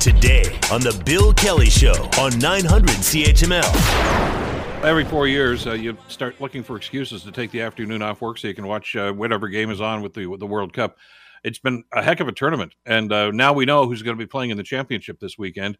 Today on The Bill Kelly Show on 900 CHML. Every four years, uh, you start looking for excuses to take the afternoon off work so you can watch uh, whatever game is on with the with the World Cup. It's been a heck of a tournament, and uh, now we know who's going to be playing in the championship this weekend.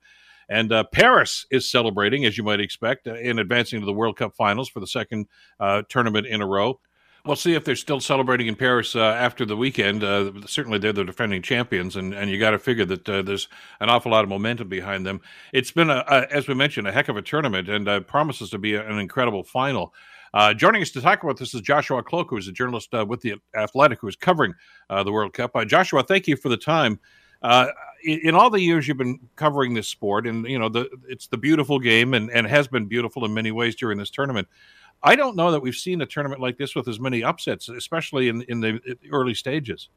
And uh, Paris is celebrating, as you might expect, uh, in advancing to the World Cup finals for the second uh, tournament in a row. We'll see if they're still celebrating in Paris uh, after the weekend. Uh, certainly, they're the defending champions, and, and you got to figure that uh, there's an awful lot of momentum behind them. It's been, a, a, as we mentioned, a heck of a tournament, and uh, promises to be an incredible final. Uh, joining us to talk about this is Joshua Kloke, who is a journalist uh, with the Athletic, who is covering the World Cup. Joshua, thank you for the time. In, in, all the years you've been covering this sport, and you know the, it's the beautiful game, and, and has been beautiful in many ways during this tournament. I don't know that we've seen a tournament like this with as many upsets, especially in in the early stages.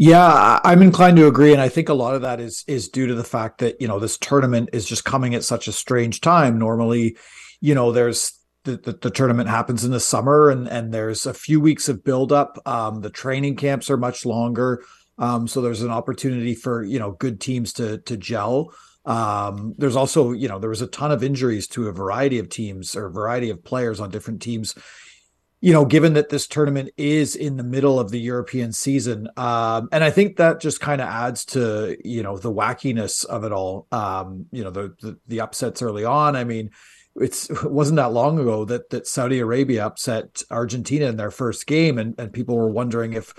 Yeah, I'm inclined to agree, and I think a lot of that is is due to the fact that you know this tournament is just coming at such a strange time. Normally, you know, there's the, the, the tournament happens in the summer, and and there's a few weeks of buildup. Um, the training camps are much longer, um, so there's an opportunity for you know good teams to to gel. Um, there's also, you know, there was a ton of injuries to a variety of teams or variety of players on different teams. You know, given that this tournament is in the middle of the European season, um, and I think that just kind of adds to you know the wackiness of it all. Um, you know, the, the the upsets early on. I mean, it's it wasn't that long ago that that Saudi Arabia upset Argentina in their first game, and and people were wondering if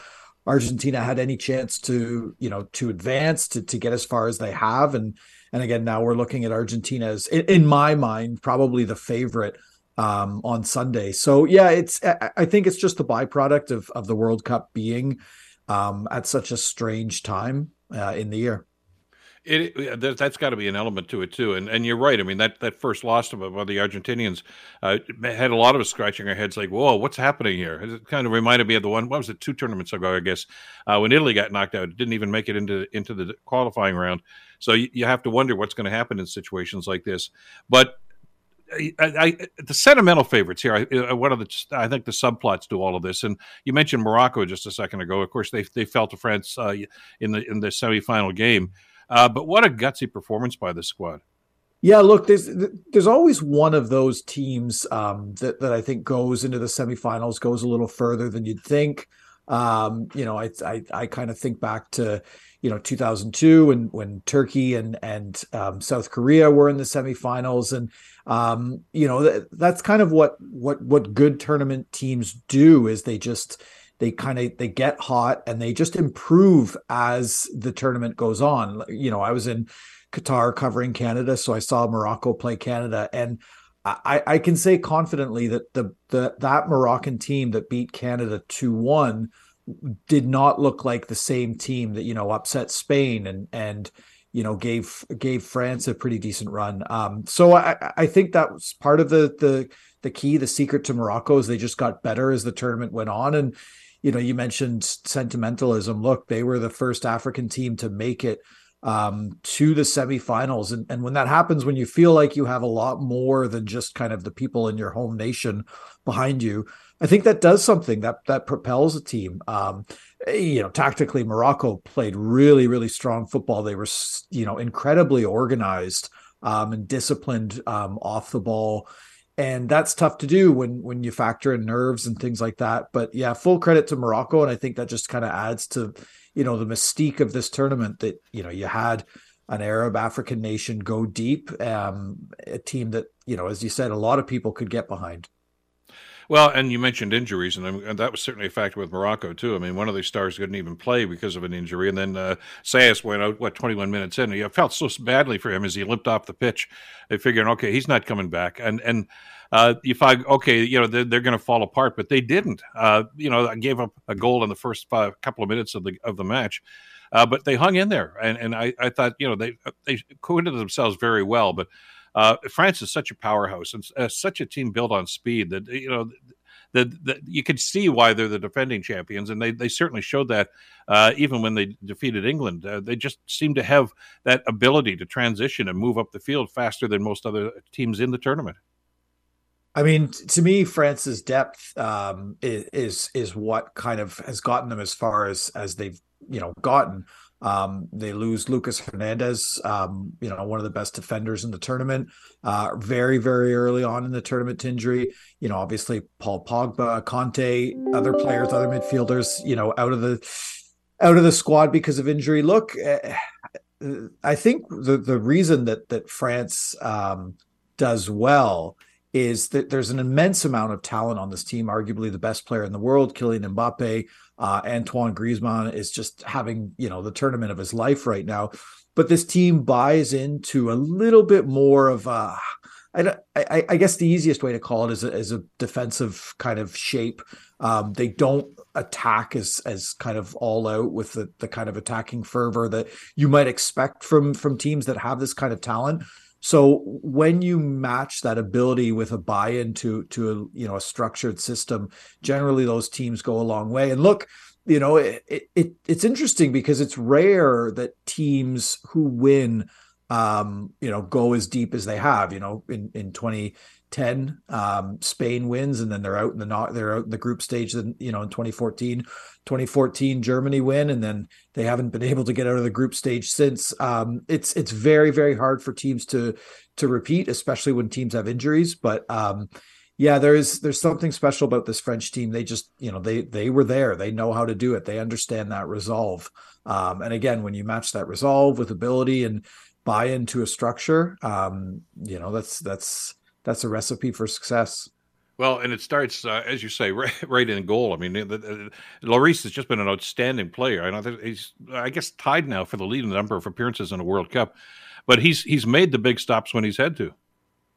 Argentina had any chance to you know to advance to to get as far as they have, and and again, now we're looking at Argentina as, in my mind, probably the favorite um, on Sunday. So yeah, it's I think it's just the byproduct of of the World Cup being um, at such a strange time uh, in the year. It, that's got to be an element to it too, and and you're right. I mean that that first loss of, of the Argentinians uh, had a lot of us scratching our heads, like, "Whoa, what's happening here?" It kind of reminded me of the one. What was it? Two tournaments ago, I guess, uh, when Italy got knocked out, it didn't even make it into into the qualifying round. So you, you have to wonder what's going to happen in situations like this. But I, I, the sentimental favorites here. I, uh, one of the I think the subplots to all of this, and you mentioned Morocco just a second ago. Of course, they they fell to France uh, in the in the semifinal game. Uh, but what a gutsy performance by the squad. Yeah, look, there's there's always one of those teams um, that that I think goes into the semifinals, goes a little further than you'd think. Um, you know, I I, I kind of think back to you know 2002 and when Turkey and and um, South Korea were in the semifinals, and um, you know that, that's kind of what what what good tournament teams do is they just they kind of they get hot and they just improve as the tournament goes on. You know i was in qatar covering canada so i saw morocco play canada and i i can say confidently that the, the that moroccan team that beat canada 2-1 did not look like the same team that you know upset spain and and you know gave gave france a pretty decent run. Um so i i think that was part of the the the key. The secret to morocco is they just got better as the tournament went on and you know, you mentioned sentimentalism. Look, they were the first African team to make it um, to the semifinals. And, and when that happens, when you feel like you have a lot more than just kind of the people in your home nation behind you, I think that does something that that propels a team. Um, you know, tactically, Morocco played really, really strong football. They were, you know, incredibly organized um, and disciplined um, off the ball and that's tough to do when when you factor in nerves and things like that. But yeah full credit to morocco. And i think that just kind of adds to you know the mystique of this tournament that you know you had an arab african nation go deep um a team that you know as you said a lot of people could get behind well, and you mentioned injuries, and, and, that was certainly a factor with Morocco too. I mean, one of these stars couldn't even play because of an injury, and then uh, Saïss went out what 21 minutes in. I felt so badly for him as he limped off the pitch. They figured, okay, he's not coming back, and and uh, you okay, you know they're, they're going to fall apart, but they didn't. Uh, you know, I gave up a goal in the first five, couple of minutes of the of the match. Uh, but they hung in there, and, and I, I thought you know they they acquitted themselves very well. But uh, France is such a powerhouse and uh, such a team built on speed that you know that, you could see why they're the defending champions, and they they certainly showed that uh, even when they defeated England. Uh, they just seem to have that ability to transition and move up the field faster than most other teams in the tournament. I mean, to me, France's depth um, is is what kind of has gotten them as far as as they've you know gotten. Um, they lose Lucas Hernandez, um, you know, one of the best defenders in the tournament, uh, very, very early on in the tournament to injury. You know, obviously Paul Pogba, Kanté, other players, other midfielders, you know, out of the out of the squad because of injury. Look, uh, I think the the reason that that France um, does well is that there's an immense amount of talent on this team. Arguably the best player in the world, Kylian Mbappe, uh, Antoine Griezmann is just having you know the tournament of his life right now. But this team buys into a little bit more of a. I, I, I guess the easiest way to call it is a, is a defensive kind of shape. Um, they don't attack as as kind of all out with the the kind of attacking fervor that you might expect from from teams that have this kind of talent. So when you match that ability with a buy-in to to a, you know a structured system, generally those teams go a long way. And look, you know it, it it's interesting because it's rare that teams who win um you know go as deep as they have you know in in 20 10 um, spain wins and then they're out in the not they're out in the group stage then you know in 2014 2014 germany win and then they haven't been able to get out of the group stage since. Um, it's it's very very hard for teams to to repeat especially when teams have injuries but um, yeah there's there's something special about this french team. They just you know they they were there. They know how to do it. They understand that resolve. Um, and again when you match that resolve with ability and buy into a structure um, you know that's that's that's a recipe for success. Well, and it starts, uh, as you say, right, right in goal. I mean, the, the, Lloris has just been an outstanding player. I know he's, I guess, tied now for the lead in the number of appearances in a World Cup, but he's he's made the big stops when he's had to.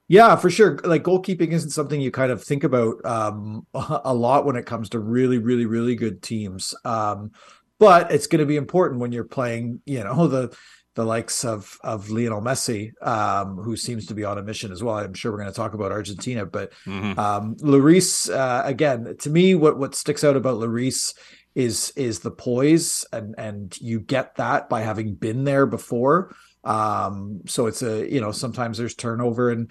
Yeah, for sure. Like goalkeeping isn't something you kind of think about um, a lot when it comes to really, really, really good teams. Um, but it's going to be important when you're playing, you know, the the likes of of Lionel Messi, um, who seems to be on a mission as well. I'm sure we're going to talk about Argentina, but mm-hmm. um, Lloris, uh, again, to me, what what sticks out about Lloris is is the poise, and and you get that by having been there before. Um, so it's a you know sometimes there's turnover in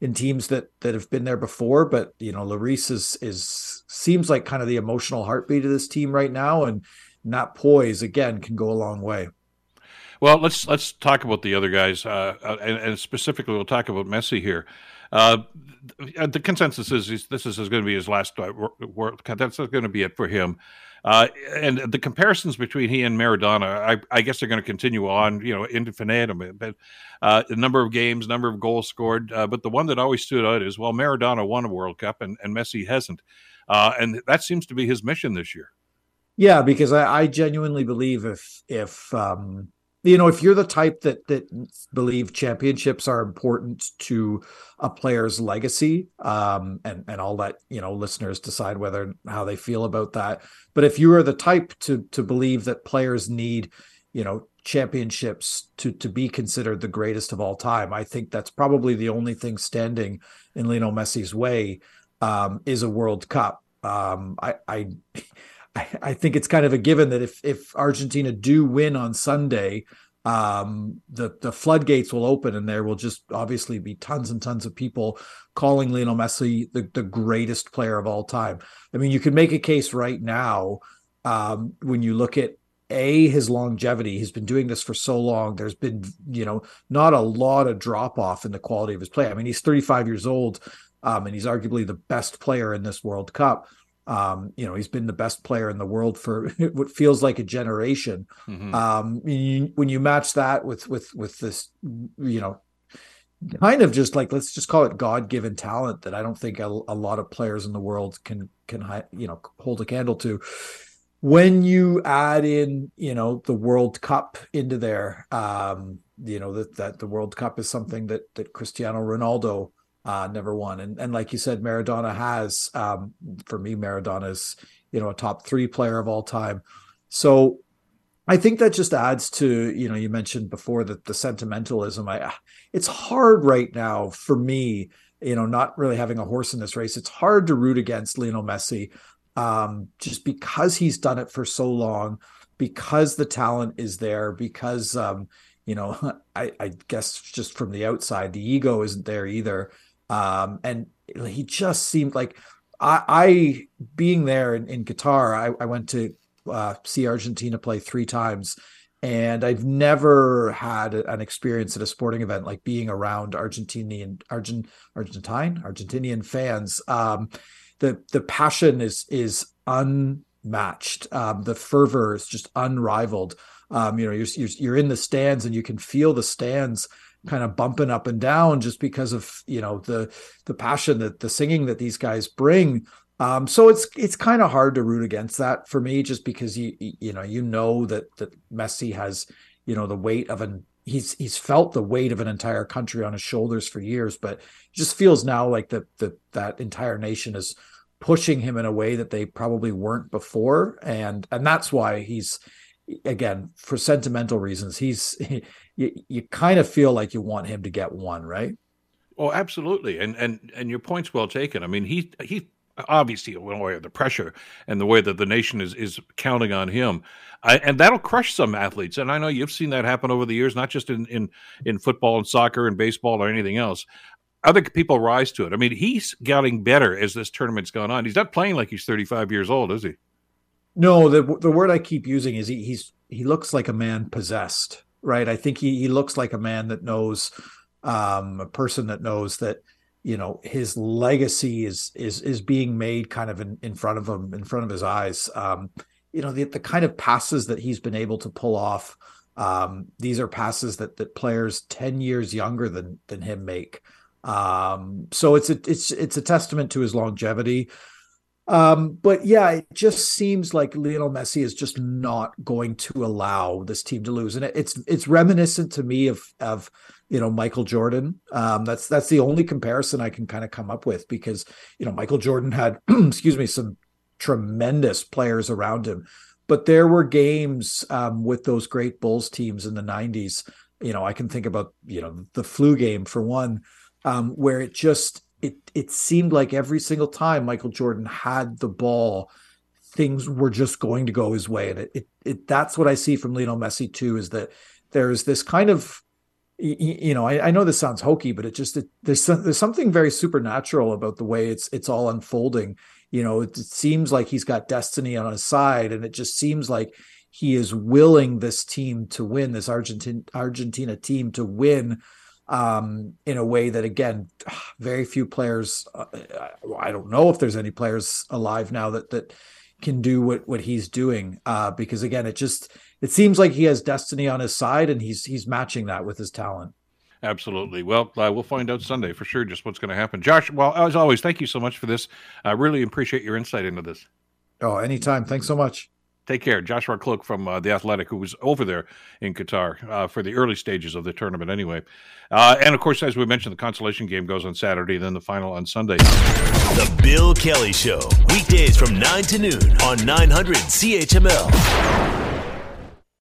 in teams that that have been there before, but you know Lloris is is seems like kind of the emotional heartbeat of this team right now, and that poise again can go a long way. Well, let's let's talk about the other guys, uh, uh, and, and, specifically, we'll talk about Messi here. Uh, the consensus is this is going to be his last uh, world. That's going to be it for him. Uh, and the comparisons between he and Maradona, I, I guess they're going to continue on, you know, infinitum. But uh, the number of games, number of goals scored. Uh, but the one that always stood out is well, Maradona won a World Cup and, and Messi hasn't, uh, and that seems to be his mission this year. Yeah, because I, I genuinely believe if if um, you know if you're the type that that believe championships are important to a player's legacy um and and i'll let you know listeners decide whether how they feel about that. But if you are the type to to believe that players need you know championships to to be considered the greatest of all time i think that's probably the only thing standing in Lionel Messi's way um is a world cup. Um i i I, think it's kind of a given that if if Argentina do win on Sunday, um, the the floodgates will open, and there will just obviously be tons and tons of people calling Lionel Messi the, the greatest player of all time. I mean, you can make a case right now um, when you look at a his longevity. He's been doing this for so long. There's been you know not a lot of drop off in the quality of his play. I mean, he's 35 years old, um, and he's arguably the best player in this World Cup. Um, you know, he's been the best player in the world for what feels like a generation. Mm-hmm. Um, you, when you match that with with with this, you know, kind of just like let's just call it God-given talent that I don't think a, a lot of players in the world can can you know hold a candle to. When you add in, you know, the World Cup into there, um, you know that that the World Cup is something that that Cristiano Ronaldo uh, never won. And and like you said, Maradona has um, for me, Maradona is you know a top three player of all time. So I think that just adds to you know you mentioned before that the sentimentalism. I it's hard right now for me, you know, not really having a horse in this race. It's hard to root against Lionel Messi um, just because he's done it for so long, because the talent is there, because um, you know, I, I guess just from the outside, the ego isn't there either. Um, and he just seemed like I, I being there in, in Qatar, I, I, went to uh, see Argentina play three times. and I've never had an experience at a sporting event like being around Argentinian Argent Argentine Argentinian fans. Um, the the passion is is unmatched. Um, the fervor is just unrivaled. Um, you know, you're, you're you're in the stands and you can feel the stands kind of bumping up and down just because of you know the the passion that the singing that these guys bring. Um, so it's it's kind of hard to root against that for me, just because you you know you know that that Messi has you know the weight of an he's he's felt the weight of an entire country on his shoulders for years, but just feels now like that that that entire nation is pushing him in a way that they probably weren't before, and and that's why he's again for sentimental reasons he's he, you, you kind of feel like you want him to get one right Oh, absolutely, and and and your point's well taken. I mean, he he obviously aware of the pressure and the way that the nation is is counting on him, I, and that'll crush some athletes. And I know you've seen that happen over the years, not just in in in football and soccer and baseball or anything else. Other people rise to it. I mean, he's getting better as this tournament's gone on. He's not playing like he's 35 years old, is he? No, the the word I keep using is he, he's he looks like a man possessed, right? I think he he looks like a man that knows um a person that knows that you know his legacy is is is being made kind of in, in front of him in front of his eyes. Um you know the, the kind of passes that he's been able to pull off um these are passes that that players 10 years younger than than him make. Um so it's a it's it's a testament to his longevity um, but yeah, it just seems like Lionel Messi is just not going to allow this team to lose, and it, it's it's reminiscent to me of of you know Michael Jordan. Um, that's that's the only comparison I can kind of come up with because you know Michael Jordan had excuse me some tremendous players around him, but there were games um, with those great Bulls teams in the '90s. You know, I can think about you know the flu game for one, um, where it just it it seemed like every single time Michael Jordan had the ball, things were just going to go his way, and it it, it that's what I see from Lionel Messi too is that there's this kind of you know, I, I, know this sounds hokey, but it just it, there's there's something very supernatural about the way it's it's all unfolding. You know, it, it, seems like he's got destiny on his side, and it just seems like he is willing this team to win, this Argentina Argentina team to win, um, in a way that again, very few players. Uh, I don't know if there's any players alive now that that can do what what he's doing, uh, because again, it just it seems like he has destiny on his side, and he's he's matching that with his talent. Absolutely. Well, uh, we'll find out Sunday for sure just what's going to happen. Josh, well, as always, thank you so much for this. I really appreciate your insight into this. Oh, anytime. Thanks so much. Take care. Joshua Kloke from uh, The Athletic, who was over there in Qatar uh, for the early stages of the tournament, anyway. Uh, and of course, as we mentioned, the consolation game goes on Saturday, then the final on Sunday. The Bill Kelly Show, weekdays from 9 to noon on 900 CHML.